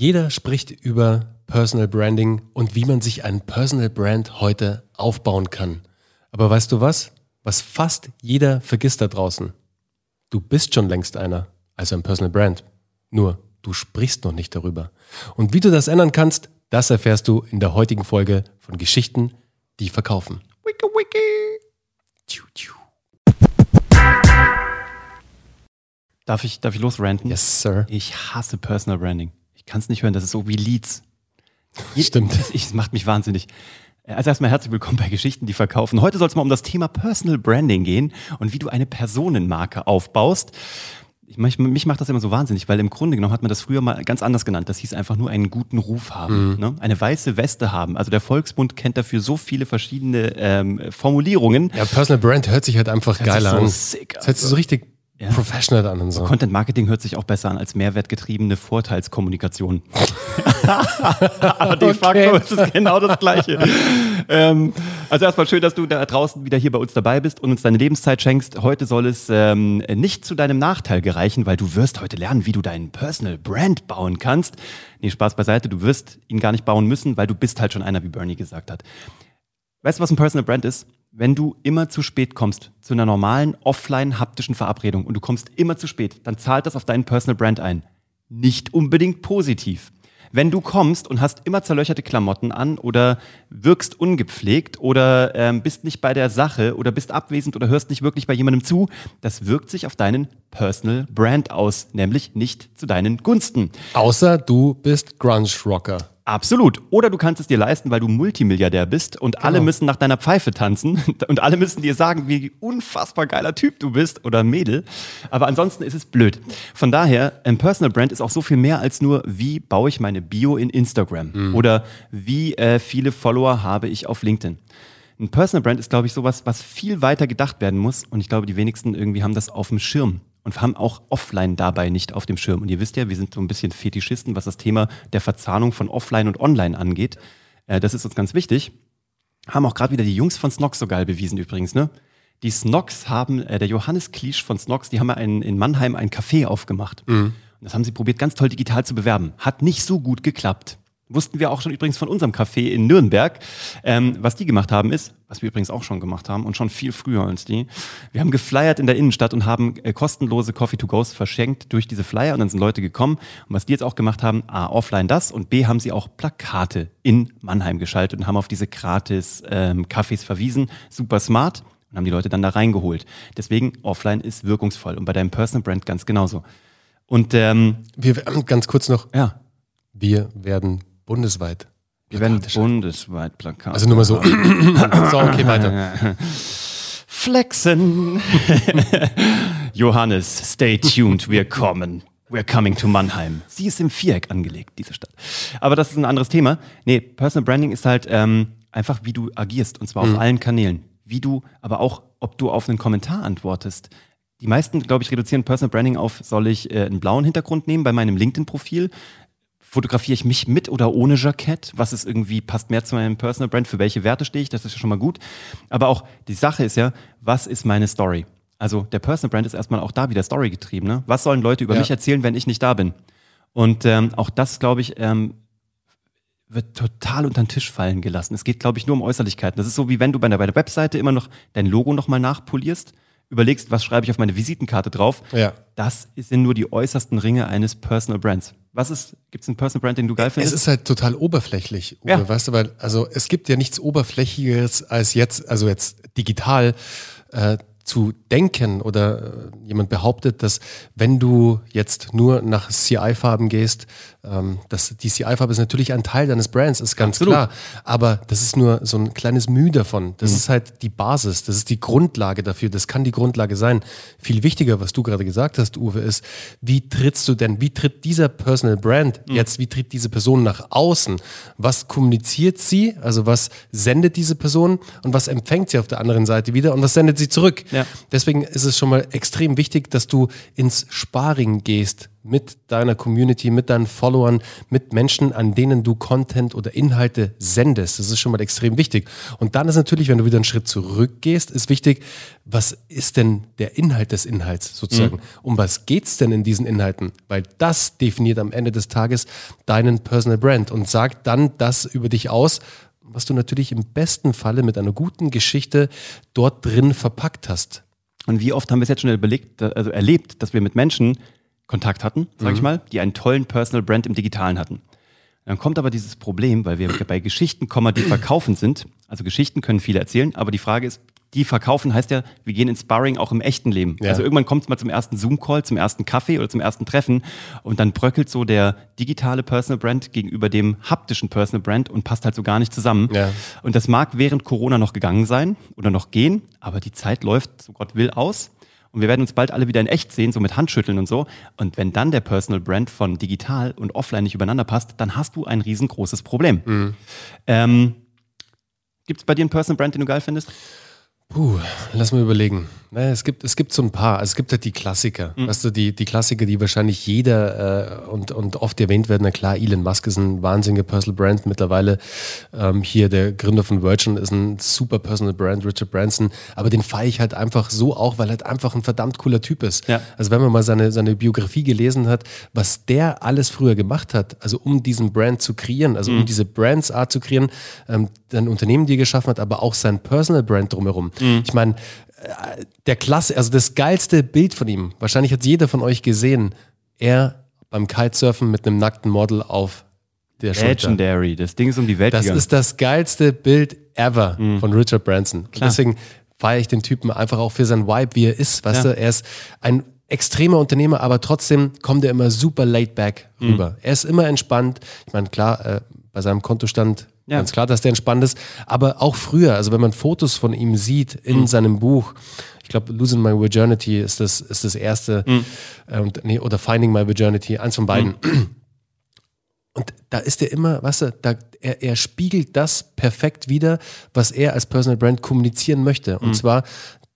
Jeder spricht über Personal Branding und wie man sich ein Personal Brand heute aufbauen kann. Aber weißt du was? Was fast jeder vergisst da draußen. Du bist schon längst einer, also ein Personal Brand. Nur, du sprichst noch nicht darüber. Und wie du das ändern kannst, das erfährst du in der heutigen Folge von Geschichten, die verkaufen. Wiki, wiki. Tschu, tschu. Darf ich, darf ich losranten? Yes, Sir. Ich hasse Personal Branding. Ich kann es nicht hören, das ist so wie Leads. Stimmt. Es macht mich wahnsinnig. Also erstmal herzlich willkommen bei Geschichten, die verkaufen. Heute soll es mal um das Thema Personal Branding gehen und wie du eine Personenmarke aufbaust. Ich, mich, mich macht das immer so wahnsinnig, weil im Grunde genommen hat man das früher mal ganz anders genannt. Das hieß einfach nur einen guten Ruf haben, mhm. ne? eine weiße Weste haben. Also der Volksbund kennt dafür so viele verschiedene ähm, Formulierungen. Ja, Personal Brand hört sich halt einfach geil so an. Sick, also. Das hört sich so richtig ja. professional an und so. Content Marketing hört sich auch besser an als mehrwertgetriebene Vorteilskommunikation. Aber de facto ist es genau das Gleiche. ähm, also erstmal schön, dass du da draußen wieder hier bei uns dabei bist und uns deine Lebenszeit schenkst. Heute soll es ähm, nicht zu deinem Nachteil gereichen, weil du wirst heute lernen, wie du deinen Personal Brand bauen kannst. Nee, Spaß beiseite, du wirst ihn gar nicht bauen müssen, weil du bist halt schon einer, wie Bernie gesagt hat. Weißt du, was ein Personal Brand ist? Wenn du immer zu spät kommst zu einer normalen offline-haptischen Verabredung und du kommst immer zu spät, dann zahlt das auf deinen Personal Brand ein. Nicht unbedingt positiv. Wenn du kommst und hast immer zerlöcherte Klamotten an oder wirkst ungepflegt oder ähm, bist nicht bei der Sache oder bist abwesend oder hörst nicht wirklich bei jemandem zu, das wirkt sich auf deinen Personal Brand aus, nämlich nicht zu deinen Gunsten. Außer du bist Grunge Rocker. Absolut. Oder du kannst es dir leisten, weil du Multimilliardär bist und genau. alle müssen nach deiner Pfeife tanzen und alle müssen dir sagen, wie unfassbar geiler Typ du bist oder Mädel. Aber ansonsten ist es blöd. Von daher, ein Personal Brand ist auch so viel mehr als nur, wie baue ich meine Bio in Instagram mhm. oder wie äh, viele Follower habe ich auf LinkedIn. Ein Personal Brand ist, glaube ich, sowas, was viel weiter gedacht werden muss. Und ich glaube, die wenigsten irgendwie haben das auf dem Schirm und haben auch offline dabei nicht auf dem Schirm. Und ihr wisst ja, wir sind so ein bisschen Fetischisten, was das Thema der Verzahnung von offline und online angeht. Äh, das ist uns ganz wichtig. Haben auch gerade wieder die Jungs von Snox so geil bewiesen übrigens, ne? Die Snox haben, äh, der Johannes Kliesch von Snox, die haben einen, in Mannheim ein Café aufgemacht. Mhm. Und das haben sie probiert, ganz toll digital zu bewerben. Hat nicht so gut geklappt. Wussten wir auch schon übrigens von unserem Café in Nürnberg. Ähm, was die gemacht haben ist, was wir übrigens auch schon gemacht haben und schon viel früher als die, wir haben geflyert in der Innenstadt und haben äh, kostenlose Coffee-to-Goes verschenkt durch diese Flyer und dann sind Leute gekommen. Und was die jetzt auch gemacht haben, A, offline das und B, haben sie auch Plakate in Mannheim geschaltet und haben auf diese gratis ähm, Cafés verwiesen. Super smart und haben die Leute dann da reingeholt. Deswegen, offline ist wirkungsvoll und bei deinem Personal Brand ganz genauso. Und ähm, wir ganz kurz noch. Ja. Wir werden Bundesweit. Wir werden bundesweit Plakate. Also nur mal so. so, okay, weiter. Flexen. Johannes, stay tuned, wir kommen. We're coming to Mannheim. Sie ist im Viereck angelegt, diese Stadt. Aber das ist ein anderes Thema. Nee, Personal Branding ist halt ähm, einfach, wie du agierst. Und zwar mhm. auf allen Kanälen. Wie du, aber auch, ob du auf einen Kommentar antwortest. Die meisten, glaube ich, reduzieren Personal Branding auf, soll ich äh, einen blauen Hintergrund nehmen bei meinem LinkedIn-Profil? Fotografiere ich mich mit oder ohne Jackett? Was ist irgendwie, passt mehr zu meinem Personal Brand? Für welche Werte stehe ich? Das ist ja schon mal gut. Aber auch die Sache ist ja, was ist meine Story? Also der Personal Brand ist erstmal auch da wieder Story getrieben. Ne? Was sollen Leute über ja. mich erzählen, wenn ich nicht da bin? Und ähm, auch das, glaube ich, ähm, wird total unter den Tisch fallen gelassen. Es geht, glaube ich, nur um Äußerlichkeiten. Das ist so, wie wenn du bei der, bei der Webseite immer noch dein Logo nochmal nachpolierst überlegst, was schreibe ich auf meine Visitenkarte drauf, ja. das sind nur die äußersten Ringe eines Personal Brands. Was ist, gibt es einen Personal Brand, den du geil findest? Es ist halt total oberflächlich, Uwe, ja. weißt du, weil, also es gibt ja nichts Oberflächiges als jetzt, also jetzt digital äh, zu denken oder äh, jemand behauptet, dass wenn du jetzt nur nach CI-Farben gehst, ähm, dass die CI-Farbe ist natürlich ein Teil deines Brands, ist ganz Absolut. klar. Aber das ist nur so ein kleines Mühe davon. Das mhm. ist halt die Basis, das ist die Grundlage dafür, das kann die Grundlage sein. Viel wichtiger, was du gerade gesagt hast, Uwe, ist, wie trittst du denn, wie tritt dieser Personal Brand mhm. jetzt, wie tritt diese Person nach außen? Was kommuniziert sie? Also was sendet diese Person und was empfängt sie auf der anderen Seite wieder und was sendet sie zurück? Ja. Ja. Deswegen ist es schon mal extrem wichtig, dass du ins Sparring gehst mit deiner Community, mit deinen Followern, mit Menschen, an denen du Content oder Inhalte sendest. Das ist schon mal extrem wichtig. Und dann ist natürlich, wenn du wieder einen Schritt zurückgehst, ist wichtig, was ist denn der Inhalt des Inhalts sozusagen? Mhm. Um was geht's denn in diesen Inhalten? Weil das definiert am Ende des Tages deinen Personal Brand und sagt dann das über dich aus, was du natürlich im besten Falle mit einer guten Geschichte dort drin verpackt hast. Und wie oft haben wir es jetzt schon überlegt, also erlebt, dass wir mit Menschen Kontakt hatten, sag mhm. ich mal, die einen tollen Personal Brand im Digitalen hatten. Dann kommt aber dieses Problem, weil wir bei Geschichten, die verkaufen sind. Also Geschichten können viele erzählen, aber die Frage ist, die verkaufen heißt ja, wir gehen ins Sparring auch im echten Leben. Ja. Also irgendwann kommt es mal zum ersten Zoom-Call, zum ersten Kaffee oder zum ersten Treffen und dann bröckelt so der digitale Personal Brand gegenüber dem haptischen Personal Brand und passt halt so gar nicht zusammen. Ja. Und das mag während Corona noch gegangen sein oder noch gehen, aber die Zeit läuft, so Gott will, aus. Und wir werden uns bald alle wieder in echt sehen, so mit Handschütteln und so. Und wenn dann der Personal Brand von digital und offline nicht übereinander passt, dann hast du ein riesengroßes Problem. Mhm. Ähm, Gibt es bei dir einen Personal Brand, den du geil findest? Puh, lass mal überlegen. Naja, es gibt, es gibt so ein paar. Also es gibt halt die Klassiker. Mhm. Weißt du, die, die Klassiker, die wahrscheinlich jeder äh, und, und oft erwähnt werden. Na klar, Elon Musk ist ein wahnsinniger Personal Brand. Mittlerweile ähm, hier der Gründer von Virgin ist ein super Personal Brand, Richard Branson. Aber den feiere ich halt einfach so auch, weil er halt einfach ein verdammt cooler Typ ist. Ja. Also wenn man mal seine, seine Biografie gelesen hat, was der alles früher gemacht hat, also um diesen Brand zu kreieren, also mhm. um diese Brandsart zu kreieren, ähm, sein Unternehmen, die er geschaffen hat, aber auch sein Personal Brand drumherum. Mhm. Ich meine, der Klasse, also das geilste Bild von ihm, wahrscheinlich hat jeder von euch gesehen, er beim Kitesurfen mit einem nackten Model auf der Schulter. Legendary, das Ding ist um die Welt Das gegangen. ist das geilste Bild ever mhm. von Richard Branson. Klar. Deswegen feiere ich den Typen einfach auch für sein Vibe, wie er ist. Weißt ja. du, er ist ein extremer Unternehmer, aber trotzdem kommt er immer super laid back mhm. rüber. Mhm. Er ist immer entspannt. Ich meine, klar, äh, bei seinem Kontostand ja. Ganz klar, dass der entspannt ist. Aber auch früher, also wenn man Fotos von ihm sieht in mhm. seinem Buch, ich glaube, Losing My Virginity ist das, ist das erste, mhm. ähm, nee, oder Finding My Virginity, eins von beiden. Mhm. Und da ist er immer, weißt du, da, er, er spiegelt das perfekt wieder, was er als Personal Brand kommunizieren möchte. Und mhm. zwar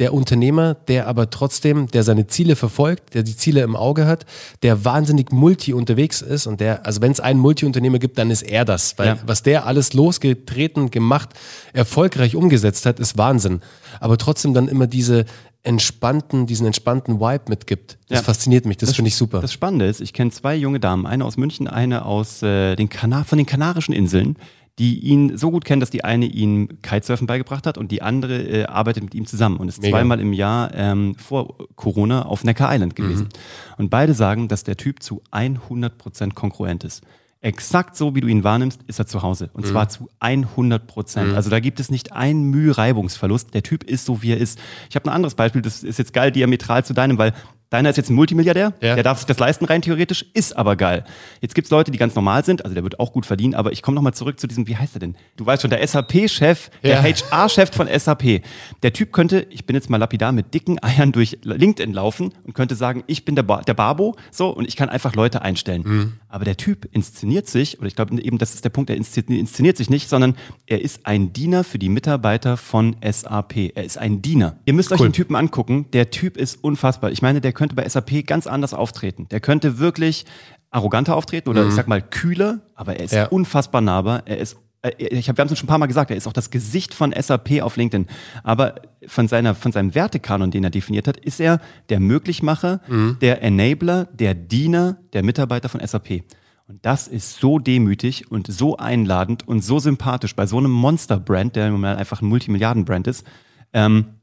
der Unternehmer, der aber trotzdem, der seine Ziele verfolgt, der die Ziele im Auge hat, der wahnsinnig multi unterwegs ist und der, also wenn es einen Multi-Unternehmer gibt, dann ist er das, weil ja. was der alles losgetreten, gemacht, erfolgreich umgesetzt hat, ist Wahnsinn. Aber trotzdem dann immer diese entspannten, diesen entspannten Vibe mitgibt. Das ja. fasziniert mich, das, das finde ich super. Das Spannende ist, ich kenne zwei junge Damen, eine aus München, eine aus äh, den Kana von den Kanarischen Inseln die ihn so gut kennen, dass die eine ihm Kitesurfen beigebracht hat und die andere äh, arbeitet mit ihm zusammen und ist Mega. zweimal im Jahr ähm, vor Corona auf Necker Island gewesen. Mhm. Und beide sagen, dass der Typ zu 100% konkurrent ist. Exakt so, wie du ihn wahrnimmst, ist er zu Hause. Und mhm. zwar zu 100 Prozent. Mhm. Also da gibt es nicht ein Mühe Reibungsverlust. Der Typ ist so, wie er ist. Ich habe ein anderes Beispiel, das ist jetzt geil diametral zu deinem, weil Deiner ist jetzt ein Multimilliardär, ja. der darf sich das leisten rein theoretisch, ist aber geil. Jetzt gibt's Leute, die ganz normal sind, also der wird auch gut verdienen, aber ich komme nochmal zurück zu diesem, wie heißt er denn? Du weißt schon, der SAP-Chef, der ja. HR-Chef von SAP. Der Typ könnte, ich bin jetzt mal lapidar, mit dicken Eiern durch LinkedIn laufen und könnte sagen, ich bin der, ba der Babo, so, und ich kann einfach Leute einstellen. Mhm. Aber der Typ inszeniert sich, oder ich glaube eben, das ist der Punkt, er inszeniert sich nicht, sondern er ist ein Diener für die Mitarbeiter von SAP. Er ist ein Diener. Ihr müsst cool. euch den Typen angucken. Der Typ ist unfassbar. Ich meine, der könnte bei SAP ganz anders auftreten. Der könnte wirklich arroganter auftreten oder mhm. ich sag mal kühler, aber er ist ja. unfassbar nahbar. Er ist äh, ich habe, wir haben es schon ein paar Mal gesagt, er ist auch das Gesicht von SAP auf LinkedIn. Aber von seiner, von seinem Wertekanon, den er definiert hat, ist er der Möglichmacher, mhm. der Enabler, der Diener, der Mitarbeiter von SAP. Und das ist so demütig und so einladend und so sympathisch bei so einem Monster-Brand, der im Moment einfach ein Multimilliarden-Brand ist, ähm,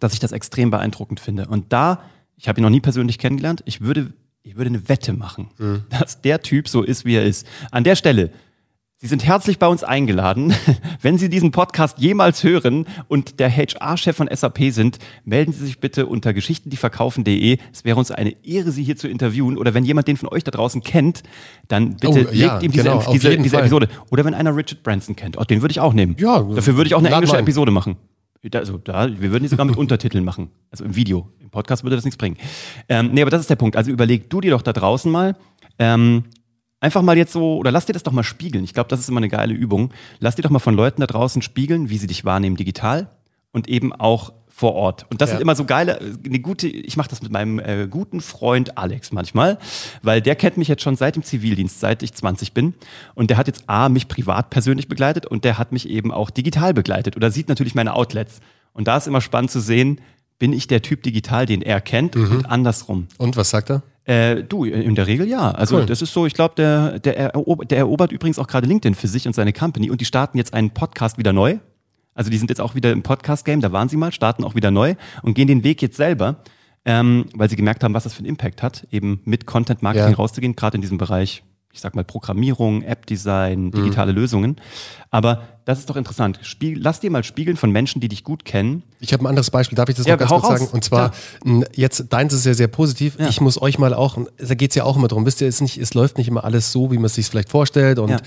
dass ich das extrem beeindruckend finde. Und da ich habe ihn noch nie persönlich kennengelernt. Ich würde, ich würde eine Wette machen, mhm. dass der Typ so ist, wie er ist. An der Stelle, Sie sind herzlich bei uns eingeladen. Wenn Sie diesen Podcast jemals hören und der HR-Chef von SAP sind, melden Sie sich bitte unter geschichtendieverkaufen.de. Es wäre uns eine Ehre, Sie hier zu interviewen. Oder wenn jemand den von euch da draußen kennt, dann bitte oh, ja, legt ihm diese, genau, diese, diese Episode. Oder wenn einer Richard Branson kennt. Oh, den würde ich auch nehmen. Ja, Dafür würde ich auch eine englische Episode machen. Also da, wir würden die sogar mit Untertiteln machen, also im Video. Im Podcast würde das nichts bringen. Ähm, nee, aber das ist der Punkt. Also überleg du dir doch da draußen mal, ähm, einfach mal jetzt so, oder lass dir das doch mal spiegeln. Ich glaube, das ist immer eine geile Übung. Lass dir doch mal von Leuten da draußen spiegeln, wie sie dich wahrnehmen digital und eben auch vor Ort. Und das ja. sind immer so geile, eine gute, ich mache das mit meinem äh, guten Freund Alex manchmal, weil der kennt mich jetzt schon seit dem Zivildienst, seit ich 20 bin. Und der hat jetzt A, mich privat persönlich begleitet und der hat mich eben auch digital begleitet oder sieht natürlich meine Outlets. Und da ist immer spannend zu sehen, bin ich der Typ digital, den er kennt mhm. und andersrum. Und was sagt er? Äh, du, in der Regel ja. Also cool. das ist so, ich glaube, der, der, der erobert übrigens auch gerade LinkedIn für sich und seine Company und die starten jetzt einen Podcast wieder neu. Also die sind jetzt auch wieder im Podcast-Game, da waren sie mal, starten auch wieder neu und gehen den Weg jetzt selber, ähm, weil sie gemerkt haben, was das für einen Impact hat, eben mit Content-Marketing ja. rauszugehen, gerade in diesem Bereich, ich sag mal, Programmierung, App-Design, digitale mhm. Lösungen. Aber das ist doch interessant. Spiegel, lass dir mal spiegeln von Menschen, die dich gut kennen. Ich habe ein anderes Beispiel, darf ich das ja, noch ganz kurz raus. sagen? Und zwar, ja. jetzt, deins ist ja sehr positiv. Ja. Ich muss euch mal auch, da geht es ja auch immer darum, wisst ihr, es, nicht, es läuft nicht immer alles so, wie man es sich vielleicht vorstellt und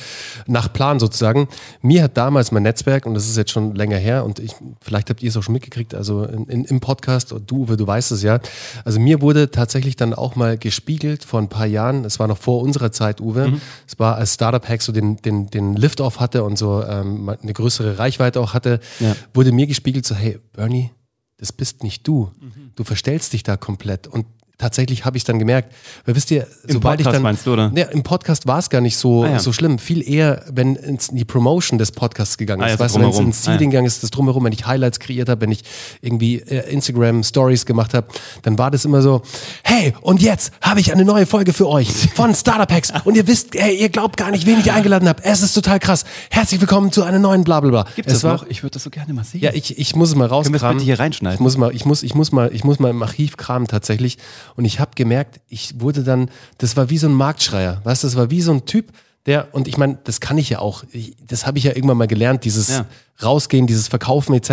nach Plan sozusagen. Mir hat damals mein Netzwerk, und das ist jetzt schon länger her, und ich, vielleicht habt ihr es auch schon mitgekriegt, also in, in, im Podcast, und du, Uwe, du weißt es ja, also mir wurde tatsächlich dann auch mal gespiegelt vor ein paar Jahren, es war noch vor unserer Zeit, Uwe, mhm. es war als Startup-Hack so den, den, den Lift-Off hatte und so ähm, eine größere Reichweite auch hatte, ja. wurde mir gespiegelt so, hey, Bernie, das bist nicht du. Mhm. Du verstellst dich da komplett. Und tatsächlich habe ich dann gemerkt, weil wisst ihr, Im sobald Podcast ich dann meinst du, oder? Ja, im Podcast war es gar nicht so ah, ja. so schlimm, viel eher, wenn es in die Promotion des Podcasts gegangen ist, ah, ja, weißt du, wenn es ins Seeding ah, gegangen ist, das drumherum, wenn ich Highlights kreiert habe, wenn ich irgendwie äh, Instagram Stories gemacht habe, dann war das immer so, hey, und jetzt habe ich eine neue Folge für euch von Startup Hacks und ihr wisst, hey, ihr glaubt gar nicht, wen ich eingeladen habe. Es ist total krass. Herzlich willkommen zu einer neuen Blablabla. Gibt es noch? Ich würde das so gerne mal sehen. Ja, ich, ich muss es mal rauskramen. Können wir bitte hier reinschneiden? Ich muss mal, ich muss, ich muss mal, ich muss mal im Archiv kramen tatsächlich und ich habe gemerkt, ich wurde dann, das war wie so ein Marktschreier, weißt du, das war wie so ein Typ, der, und ich meine, das kann ich ja auch, ich, das habe ich ja irgendwann mal gelernt, dieses ja. Rausgehen, dieses Verkaufen etc.,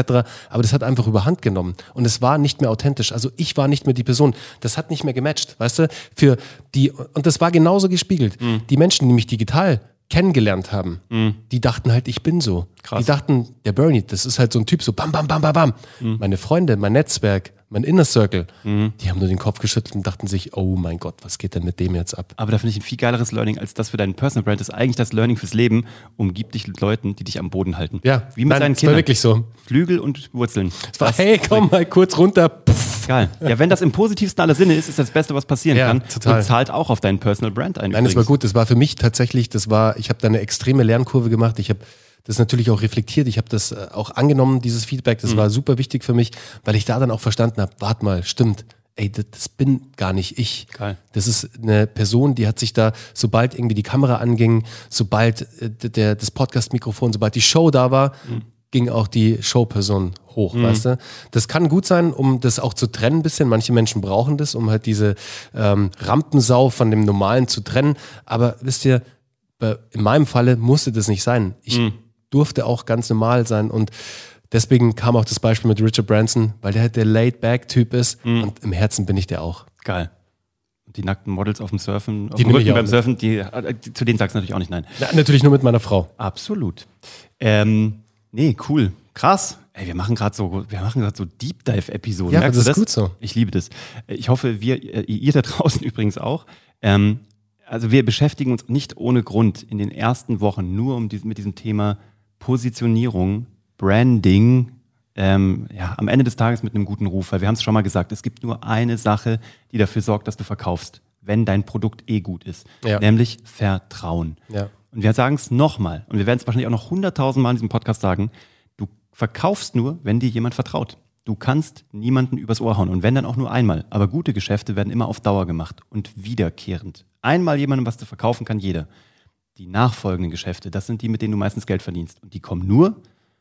aber das hat einfach überhand genommen und es war nicht mehr authentisch, also ich war nicht mehr die Person, das hat nicht mehr gematcht, weißt du, für die, und das war genauso gespiegelt, mhm. die Menschen, die mich digital kennengelernt haben, mhm. die dachten halt, ich bin so. Krass. Die dachten, der Bernie, das ist halt so ein Typ, so bam, bam, bam, bam, bam. Mhm. Meine Freunde, mein Netzwerk, mein Inner Circle, mhm. die haben nur den Kopf geschüttelt und dachten sich, oh mein Gott, was geht denn mit dem jetzt ab? Aber da finde ich ein viel geileres Learning als das für deinen Personal Brand. Das ist eigentlich das Learning fürs Leben. Umgib dich mit Leuten, die dich am Boden halten. Ja, wie mit Nein, deinen Kindern. war wirklich so. Flügel und Wurzeln. Es war, hey, komm mal kurz runter. Puff. Geil. Ja, wenn das im positivsten aller Sinne ist, ist das Beste, was passieren ja, kann. Total. Und zahlt auch auf deinen Personal Brand ein. Nein, das war gut. Das war für mich tatsächlich, das war, ich habe da eine extreme Lernkurve gemacht. Ich habe das natürlich auch reflektiert. Ich habe das äh, auch angenommen, dieses Feedback. Das mhm. war super wichtig für mich, weil ich da dann auch verstanden habe, warte mal, stimmt. Ey, das, das bin gar nicht ich. Geil. Das ist eine Person, die hat sich da, sobald irgendwie die Kamera anging, sobald äh, der, das Podcast-Mikrofon, sobald die Show da war, mhm. ging auch die Showperson hoch, mhm. weißt du? Das kann gut sein, um das auch zu trennen ein bisschen. Manche Menschen brauchen das, um halt diese ähm, Rampensau von dem Normalen zu trennen. Aber wisst ihr, in meinem Falle musste das nicht sein. Ich mhm durfte auch ganz normal sein. Und deswegen kam auch das Beispiel mit Richard Branson, weil der halt der Laid-Back-Typ ist mhm. und im Herzen bin ich der auch. Geil. Die nackten Models auf dem Surfen, auf die dem Rücken beim Surfen, die, die, zu denen sagst du natürlich auch nicht nein. Na, natürlich nur mit meiner Frau. Absolut. Ähm, nee, cool. Krass. Ey, wir machen gerade so, wir machen gerade so Deep Dive Episoden. Ja, Merkst das ist das? gut so. Ich liebe das. Ich hoffe, wir, ihr da draußen übrigens auch. Ähm, also wir beschäftigen uns nicht ohne Grund in den ersten Wochen nur um die, mit diesem Thema Positionierung, Branding, ähm, ja, am Ende des Tages mit einem guten Ruf, weil wir haben es schon mal gesagt, es gibt nur eine Sache, die dafür sorgt, dass du verkaufst, wenn dein Produkt eh gut ist, ja. nämlich Vertrauen. Ja. Und wir sagen es nochmal, und wir werden es wahrscheinlich auch noch hunderttausend Mal in diesem Podcast sagen, du verkaufst nur, wenn dir jemand vertraut. Du kannst niemanden übers Ohr hauen und wenn dann auch nur einmal. Aber gute Geschäfte werden immer auf Dauer gemacht und wiederkehrend. Einmal jemandem was zu verkaufen kann jeder die nachfolgenden Geschäfte, das sind die, mit denen du meistens Geld verdienst. Und die kommen nur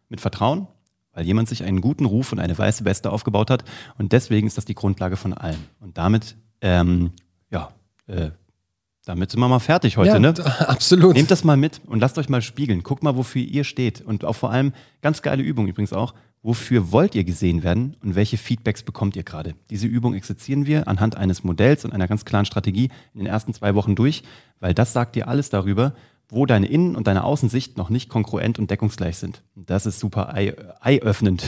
mit Vertrauen, weil jemand sich einen guten Ruf und eine weiße Weste aufgebaut hat. Und deswegen ist das die Grundlage von allem. Und damit, ähm, ja, äh, damit sind wir mal fertig heute, ja, ne? Absolut. Nehmt das mal mit und lasst euch mal spiegeln. Guckt mal, wofür ihr steht. Und auch vor allem, ganz geile Übung übrigens auch, wofür wollt ihr gesehen werden und welche Feedbacks bekommt ihr gerade? Diese Übung exerzieren wir anhand eines Modells und einer ganz klaren Strategie in den ersten zwei Wochen durch, weil das sagt dir alles darüber, wo deine Innen- und deine Außensicht noch nicht konkurrent und deckungsgleich sind. Das ist super eye-öffnend.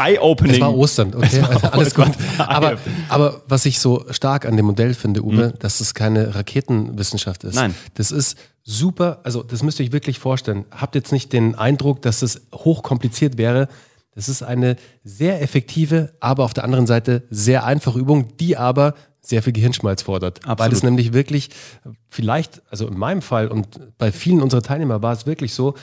Eye-opening. Es war Ostern, okay, war alles gut. Aber, aber was ich so stark an dem Modell finde, Uwe, mhm. dass es keine Raketenwissenschaft ist. Nein. Das ist super, also das müsst ihr euch wirklich vorstellen. Habt jetzt nicht den Eindruck, dass es hochkompliziert wäre. Das ist eine sehr effektive, aber auf der anderen Seite sehr einfache Übung, die aber sehr viel Gehirnschmalz fordert. Absolut. Weil es nämlich wirklich vielleicht, also in meinem Fall und bei vielen unserer Teilnehmer war es wirklich so,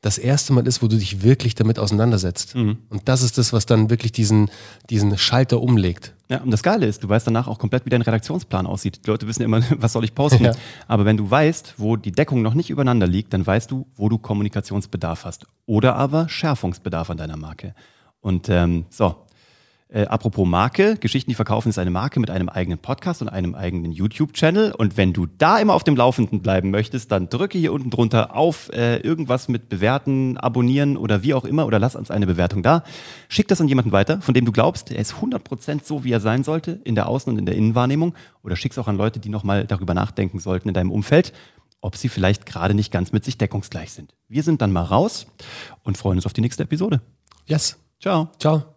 das erste Mal ist, wo du dich wirklich damit auseinandersetzt. Mhm. Und das ist das, was dann wirklich diesen, diesen Schalter umlegt. Ja, und das Geile ist, du weißt danach auch komplett, wie dein Redaktionsplan aussieht. Die Leute wissen immer, was soll ich posten. Ja. Aber wenn du weißt, wo die Deckung noch nicht übereinander liegt, dann weißt du, wo du Kommunikationsbedarf hast. Oder aber Schärfungsbedarf an deiner Marke. Und ähm, so, äh, apropos Marke, Geschichten, die verkaufen, ist eine Marke mit einem eigenen Podcast und einem eigenen YouTube-Channel. Und wenn du da immer auf dem Laufenden bleiben möchtest, dann drücke hier unten drunter auf äh, irgendwas mit bewerten, abonnieren oder wie auch immer oder lass uns eine Bewertung da. Schick das an jemanden weiter, von dem du glaubst, er ist 100% so, wie er sein sollte, in der Außen- und in der Innenwahrnehmung. Oder schick es auch an Leute, die nochmal darüber nachdenken sollten in deinem Umfeld ob sie vielleicht gerade nicht ganz mit sich deckungsgleich sind. Wir sind dann mal raus und freuen uns auf die nächste Episode. Yes. Ciao. Ciao.